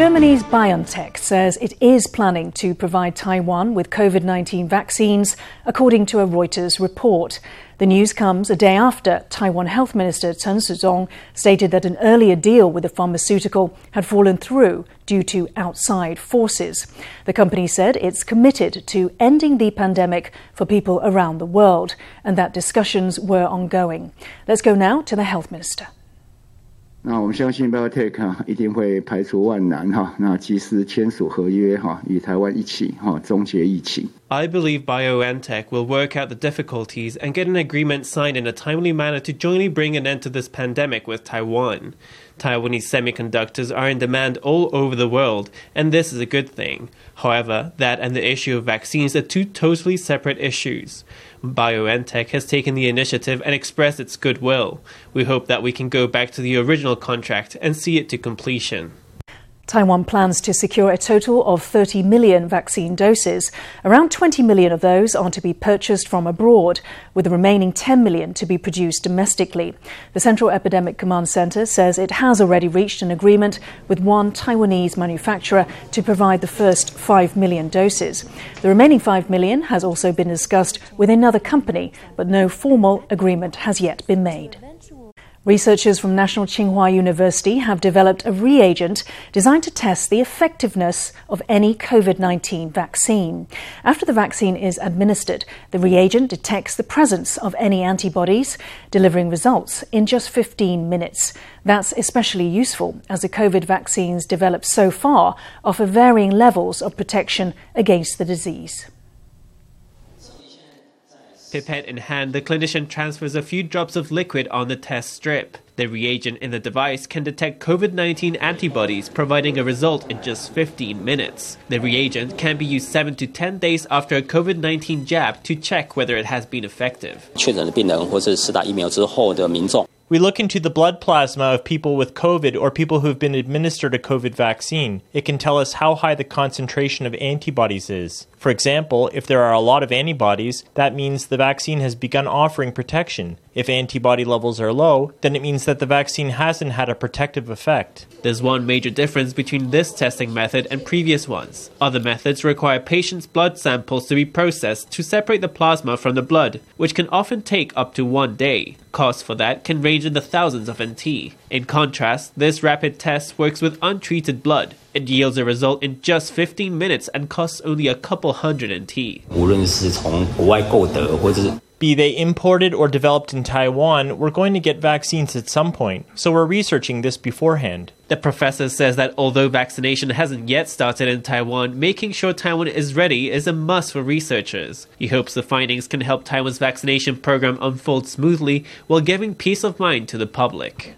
Germany's BioNTech says it is planning to provide Taiwan with COVID 19 vaccines, according to a Reuters report. The news comes a day after Taiwan Health Minister Chen Shizhong stated that an earlier deal with the pharmaceutical had fallen through due to outside forces. The company said it's committed to ending the pandemic for people around the world and that discussions were ongoing. Let's go now to the Health Minister. 那我们相信 BioTech 哈一定会排除万难哈，那及时签署合约哈，与台湾一起哈终结疫情。I believe BioNTech will work out the difficulties and get an agreement signed in a timely manner to jointly bring an end to this pandemic with Taiwan. Taiwanese semiconductors are in demand all over the world, and this is a good thing. However, that and the issue of vaccines are two totally separate issues. BioNTech has taken the initiative and expressed its goodwill. We hope that we can go back to the original contract and see it to completion. Taiwan plans to secure a total of 30 million vaccine doses. Around 20 million of those are to be purchased from abroad, with the remaining 10 million to be produced domestically. The Central Epidemic Command Center says it has already reached an agreement with one Taiwanese manufacturer to provide the first 5 million doses. The remaining 5 million has also been discussed with another company, but no formal agreement has yet been made. Researchers from National Tsinghua University have developed a reagent designed to test the effectiveness of any COVID 19 vaccine. After the vaccine is administered, the reagent detects the presence of any antibodies, delivering results in just 15 minutes. That's especially useful as the COVID vaccines developed so far offer varying levels of protection against the disease. Pipette in hand, the clinician transfers a few drops of liquid on the test strip. The reagent in the device can detect COVID 19 antibodies, providing a result in just 15 minutes. The reagent can be used 7 to 10 days after a COVID 19 jab to check whether it has been effective. 确诊的病人或是施打疫苗之后的民众。 We look into the blood plasma of people with COVID or people who've been administered a COVID vaccine. It can tell us how high the concentration of antibodies is. For example, if there are a lot of antibodies, that means the vaccine has begun offering protection. If antibody levels are low, then it means that the vaccine hasn't had a protective effect. There's one major difference between this testing method and previous ones. Other methods require patients' blood samples to be processed to separate the plasma from the blood, which can often take up to one day. Costs for that can range in the thousands of NT. In contrast, this rapid test works with untreated blood. It yields a result in just 15 minutes and costs only a couple hundred NT be they imported or developed in Taiwan, we're going to get vaccines at some point, so we're researching this beforehand. The professor says that although vaccination hasn't yet started in Taiwan, making sure Taiwan is ready is a must for researchers. He hopes the findings can help Taiwan's vaccination program unfold smoothly while giving peace of mind to the public.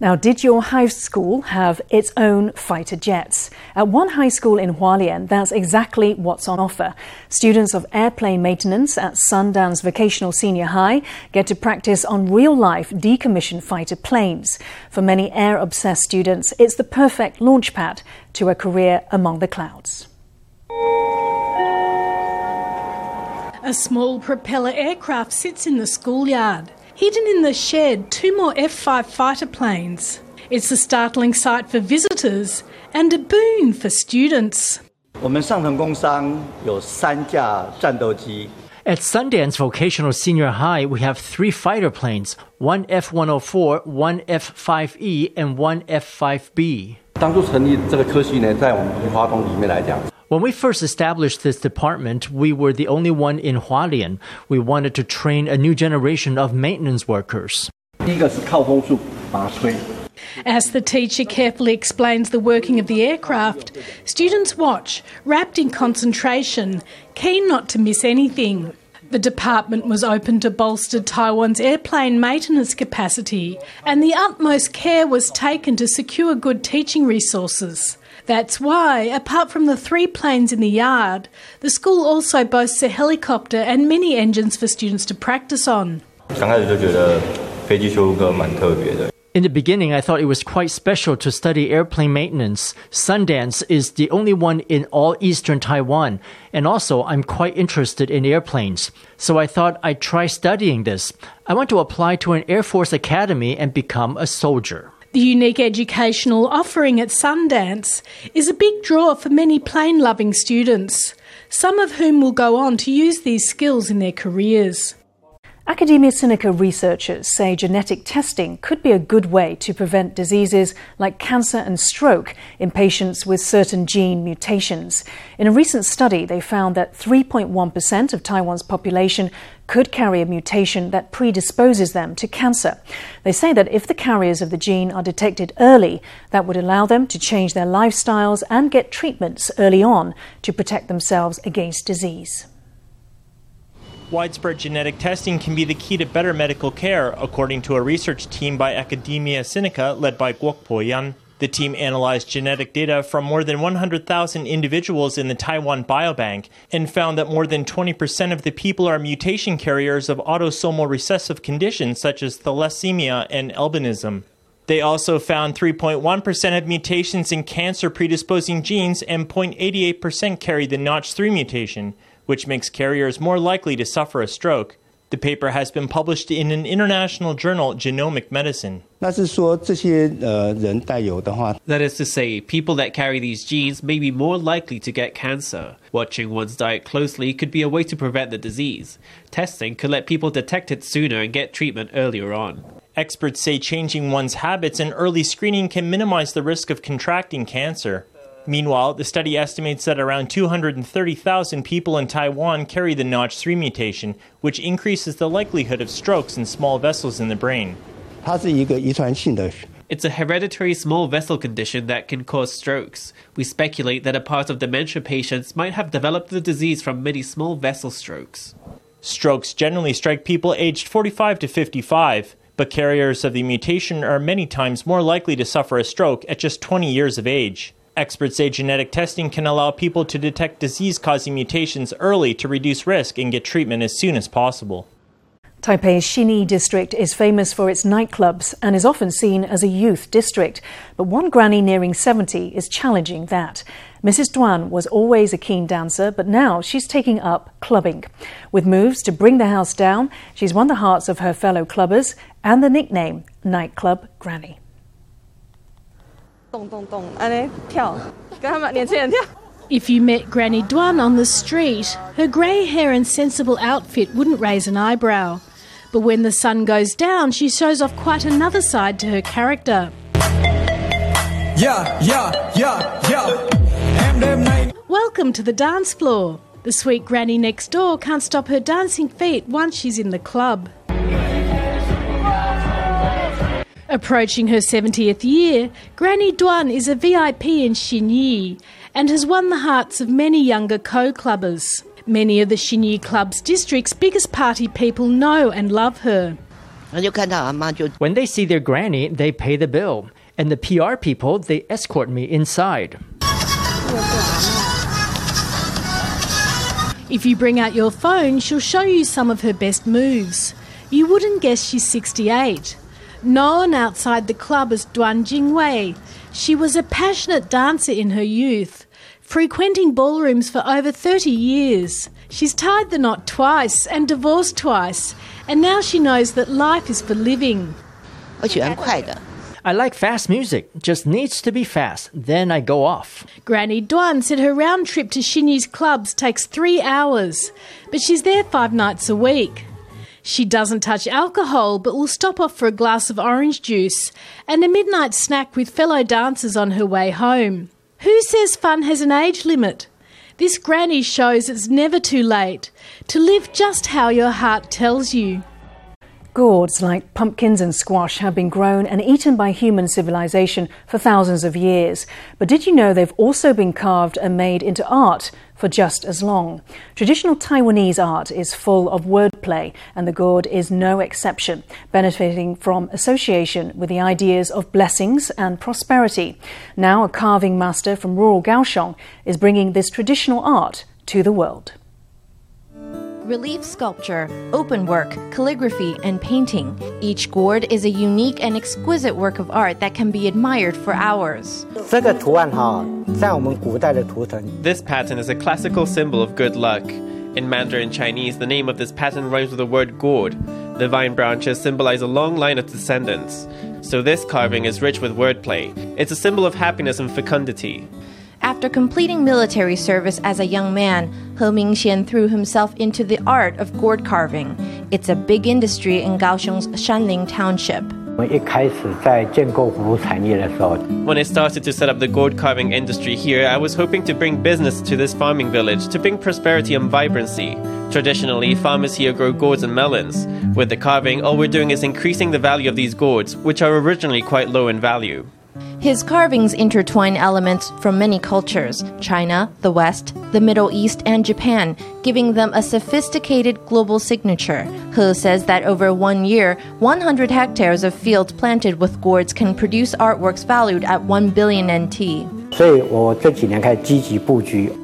Now, did your high school have its own fighter jets? At one high school in Hualien, that's exactly what's on offer. Students of airplane maintenance at Sundance Vocational Senior High get to practice on real life decommissioned fighter planes. For many air obsessed students, it's the perfect launchpad to a career among the clouds. A small propeller aircraft sits in the schoolyard. Hidden in the shed, two more F 5 fighter planes. It's a startling sight for visitors and a boon for students. At Sundance Vocational Senior High, we have three fighter planes one F 104, one F 5E, and one F 5B. When we first established this department, we were the only one in Hualien. We wanted to train a new generation of maintenance workers. As the teacher carefully explains the working of the aircraft, students watch, wrapped in concentration, keen not to miss anything. The department was open to bolster Taiwan's airplane maintenance capacity, and the utmost care was taken to secure good teaching resources. That's why, apart from the three planes in the yard, the school also boasts a helicopter and many engines for students to practice on. In the beginning, I thought it was quite special to study airplane maintenance. Sundance is the only one in all eastern Taiwan, and also I'm quite interested in airplanes. So I thought I'd try studying this. I want to apply to an Air Force Academy and become a soldier. The unique educational offering at Sundance is a big draw for many plane loving students, some of whom will go on to use these skills in their careers. Academia Sinica researchers say genetic testing could be a good way to prevent diseases like cancer and stroke in patients with certain gene mutations. In a recent study, they found that 3.1% of Taiwan's population could carry a mutation that predisposes them to cancer. They say that if the carriers of the gene are detected early, that would allow them to change their lifestyles and get treatments early on to protect themselves against disease. Widespread genetic testing can be the key to better medical care, according to a research team by Academia Sinica led by Kwok Pui-Yan. The team analyzed genetic data from more than 100,000 individuals in the Taiwan Biobank and found that more than 20% of the people are mutation carriers of autosomal recessive conditions such as thalassemia and albinism. They also found 3.1% of mutations in cancer predisposing genes and 0.88% carry the Notch3 mutation, which makes carriers more likely to suffer a stroke. The paper has been published in an international journal, Genomic Medicine. That is to say, people that carry these genes may be more likely to get cancer. Watching one's diet closely could be a way to prevent the disease. Testing could let people detect it sooner and get treatment earlier on. Experts say changing one's habits and early screening can minimize the risk of contracting cancer. Meanwhile, the study estimates that around 230,000 people in Taiwan carry the Notch3 mutation, which increases the likelihood of strokes in small vessels in the brain. It's a hereditary small vessel condition that can cause strokes. We speculate that a part of dementia patients might have developed the disease from many small vessel strokes. Strokes generally strike people aged 45 to 55, but carriers of the mutation are many times more likely to suffer a stroke at just 20 years of age. Experts say genetic testing can allow people to detect disease causing mutations early to reduce risk and get treatment as soon as possible. Taipei's Xinyi district is famous for its nightclubs and is often seen as a youth district. But one granny nearing 70 is challenging that. Mrs. Duan was always a keen dancer, but now she's taking up clubbing. With moves to bring the house down, she's won the hearts of her fellow clubbers and the nickname Nightclub Granny. 动动动，安尼跳，跟他们年轻人跳。If you met Granny Duan on the street, her grey hair and sensible outfit wouldn't raise an eyebrow. But when the sun goes down, she shows off quite another side to her character. Yeah, yeah, yeah, yeah. Welcome to the dance floor. The sweet granny next door can't stop her dancing feet once she's in the club. Approaching her 70th year, Granny Duan is a VIP in Xinyi and has won the hearts of many younger co-clubbers. Many of the Xinyi Club's district's biggest party people know and love her. When they see their granny, they pay the bill. And the PR people, they escort me inside. If you bring out your phone, she'll show you some of her best moves. You wouldn't guess she's 68. Known outside the club as Duan Jingwei, she was a passionate dancer in her youth, frequenting ballrooms for over 30 years. She's tied the knot twice and divorced twice, and now she knows that life is for living. I like fast music, just needs to be fast, then I go off. Granny Duan said her round trip to Xinyi's clubs takes three hours, but she's there five nights a week. She doesn't touch alcohol but will stop off for a glass of orange juice and a midnight snack with fellow dancers on her way home. Who says fun has an age limit? This granny shows it's never too late to live just how your heart tells you. Gourds like pumpkins and squash have been grown and eaten by human civilization for thousands of years. But did you know they've also been carved and made into art for just as long? Traditional Taiwanese art is full of wordplay, and the gourd is no exception, benefiting from association with the ideas of blessings and prosperity. Now, a carving master from rural Kaohsiung is bringing this traditional art to the world relief sculpture, open work, calligraphy, and painting. Each gourd is a unique and exquisite work of art that can be admired for hours. This pattern is a classical symbol of good luck. In Mandarin Chinese, the name of this pattern rhymes with the word gourd. The vine branches symbolize a long line of descendants. so this carving is rich with wordplay. It's a symbol of happiness and fecundity. After completing military service as a young man, He Mingxian threw himself into the art of gourd carving. It's a big industry in Kaohsiung's Shanling Township. When I started to set up the gourd carving industry here, I was hoping to bring business to this farming village to bring prosperity and vibrancy. Traditionally, farmers here grow gourds and melons. With the carving, all we're doing is increasing the value of these gourds, which are originally quite low in value. His carvings intertwine elements from many cultures China, the West, the Middle East, and Japan, giving them a sophisticated global signature. He says that over one year, 100 hectares of fields planted with gourds can produce artworks valued at 1 billion NT.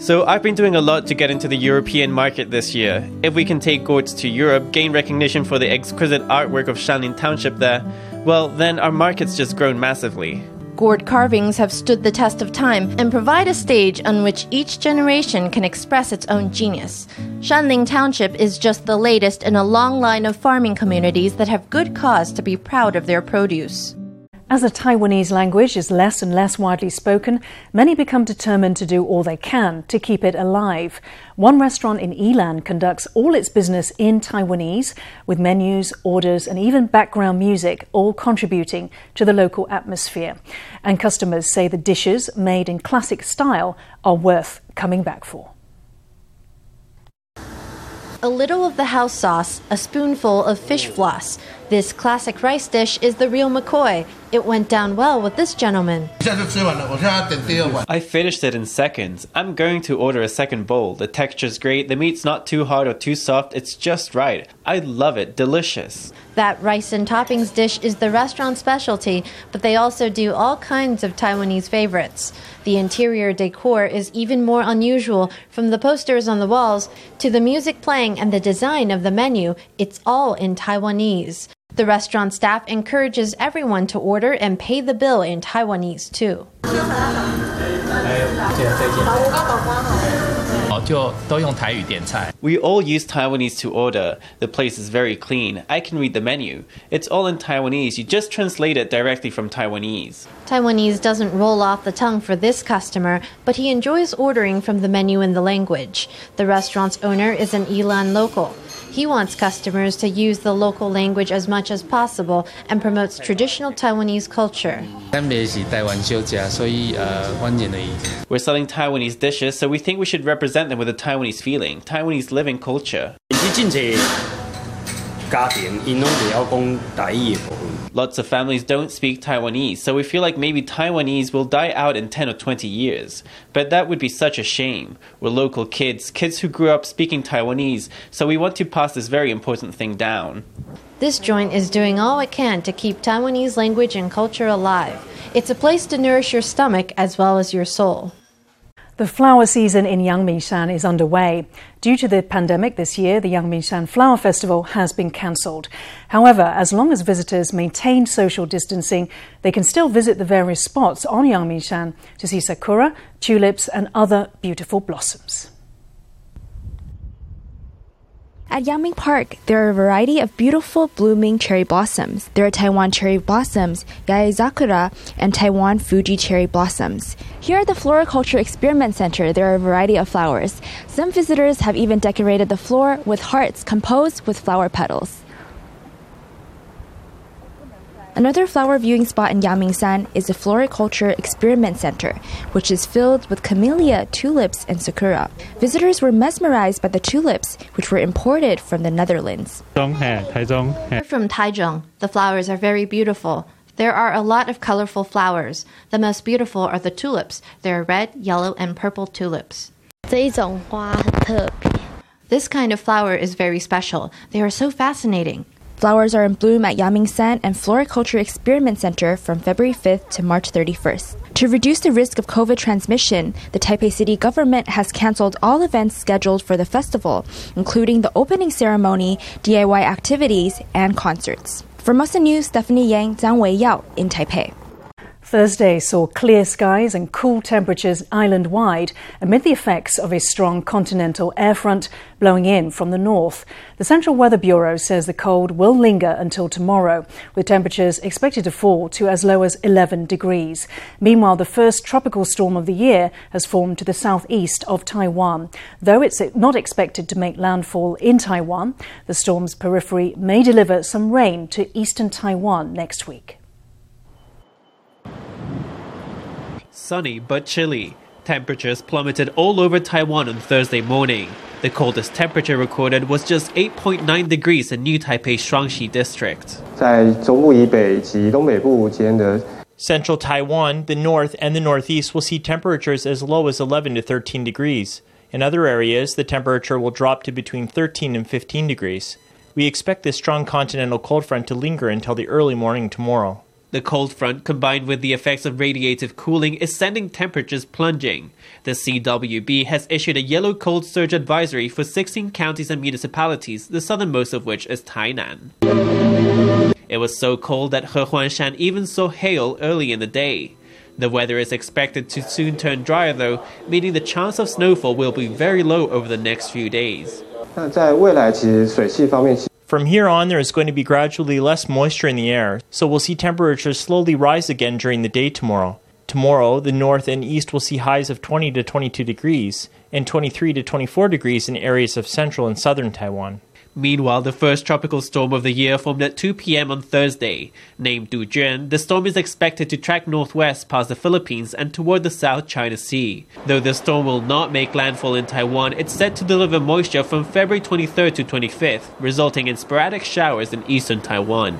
So I've been doing a lot to get into the European market this year. If we can take gourds to Europe, gain recognition for the exquisite artwork of Shanling Township there, well, then our market's just grown massively. Gourd carvings have stood the test of time and provide a stage on which each generation can express its own genius. Shanling Township is just the latest in a long line of farming communities that have good cause to be proud of their produce. As the Taiwanese language is less and less widely spoken, many become determined to do all they can to keep it alive. One restaurant in Yilan conducts all its business in Taiwanese, with menus, orders, and even background music all contributing to the local atmosphere. And customers say the dishes, made in classic style, are worth coming back for. A little of the house sauce, a spoonful of fish floss. This classic rice dish is the real McCoy, it went down well with this gentleman. I finished it in seconds. I'm going to order a second bowl. The texture's great, the meat's not too hard or too soft, it's just right. I love it, delicious. That rice and toppings dish is the restaurant specialty, but they also do all kinds of Taiwanese favorites. The interior decor is even more unusual, from the posters on the walls to the music playing and the design of the menu. It's all in Taiwanese. The restaurant staff encourages everyone to order and pay the bill in Taiwanese too. We all use Taiwanese to order. The place is very clean. I can read the menu. It's all in Taiwanese. You just translate it directly from Taiwanese. Taiwanese doesn't roll off the tongue for this customer, but he enjoys ordering from the menu in the language. The restaurant's owner is an Yilan local. He wants customers to use the local language as much as possible and promotes traditional Taiwanese culture. We're selling Taiwanese dishes, so we think we should represent them with the Taiwanese feeling, Taiwanese living culture. Lots of families don't speak Taiwanese, so we feel like maybe Taiwanese will die out in 10 or 20 years. But that would be such a shame. We're local kids, kids who grew up speaking Taiwanese, so we want to pass this very important thing down. This joint is doing all it can to keep Taiwanese language and culture alive. It's a place to nourish your stomach as well as your soul. The flower season in Yangmingshan is underway. Due to the pandemic this year, the Yangmingshan Flower Festival has been cancelled. However, as long as visitors maintain social distancing, they can still visit the various spots on Yangmingshan to see sakura, tulips, and other beautiful blossoms. At Yangming Park, there are a variety of beautiful blooming cherry blossoms. There are Taiwan cherry blossoms, Yaezakura, and Taiwan Fuji cherry blossoms. Here at the Floriculture Experiment Center, there are a variety of flowers. Some visitors have even decorated the floor with hearts composed with flower petals. Another flower viewing spot in Yangmingshan is the Floriculture Experiment Center, which is filled with camellia, tulips, and sakura. Visitors were mesmerized by the tulips, which were imported from the Netherlands. We're from Taichung. The flowers are very beautiful. There are a lot of colorful flowers. The most beautiful are the tulips. There are red, yellow, and purple tulips. This kind of flower is very special. They are so fascinating. Flowers are in bloom at Yangmingshan and Floriculture Experiment Center from February 5th to March 31st. To reduce the risk of COVID transmission, the Taipei city government has canceled all events scheduled for the festival, including the opening ceremony, DIY activities, and concerts. Formosa News, Stephanie Yang, Zhang Wei Yao in Taipei. Thursday saw clear skies and cool temperatures island wide amid the effects of a strong continental air front blowing in from the north. The Central Weather Bureau says the cold will linger until tomorrow, with temperatures expected to fall to as low as 11 degrees. Meanwhile, the first tropical storm of the year has formed to the southeast of Taiwan. Though it's not expected to make landfall in Taiwan, the storm's periphery may deliver some rain to eastern Taiwan next week. Sunny but chilly. Temperatures plummeted all over Taiwan on Thursday morning. The coldest temperature recorded was just 8.9 degrees in New Taipei Shuangxi district. Central Taiwan, the north, and the northeast will see temperatures as low as 11 to 13 degrees. In other areas, the temperature will drop to between 13 and 15 degrees. We expect this strong continental cold front to linger until the early morning tomorrow. The cold front, combined with the effects of radiative cooling, is sending temperatures plunging. The CWB has issued a yellow cold surge advisory for 16 counties and municipalities, the southernmost of which is Tainan. It was so cold that Hehuanshan even saw hail early in the day. The weather is expected to soon turn drier, though, meaning the chance of snowfall will be very low over the next few days. 那在未来，其实水系方面 ，from here on, there is going to be gradually less moisture in the air, so we'll see temperatures slowly rise again during the day tomorrow. Tomorrow, the north and east will see highs of 20 to 22 degrees and 23 to 24 degrees in areas of central and southern Taiwan. Meanwhile, the first tropical storm of the year formed at 2 p.m. on Thursday. Named Dujuan, the storm is expected to track northwest past the Philippines and toward the South China Sea. Though the storm will not make landfall in Taiwan, it's set to deliver moisture from February 23rd to 25th, resulting in sporadic showers in eastern Taiwan.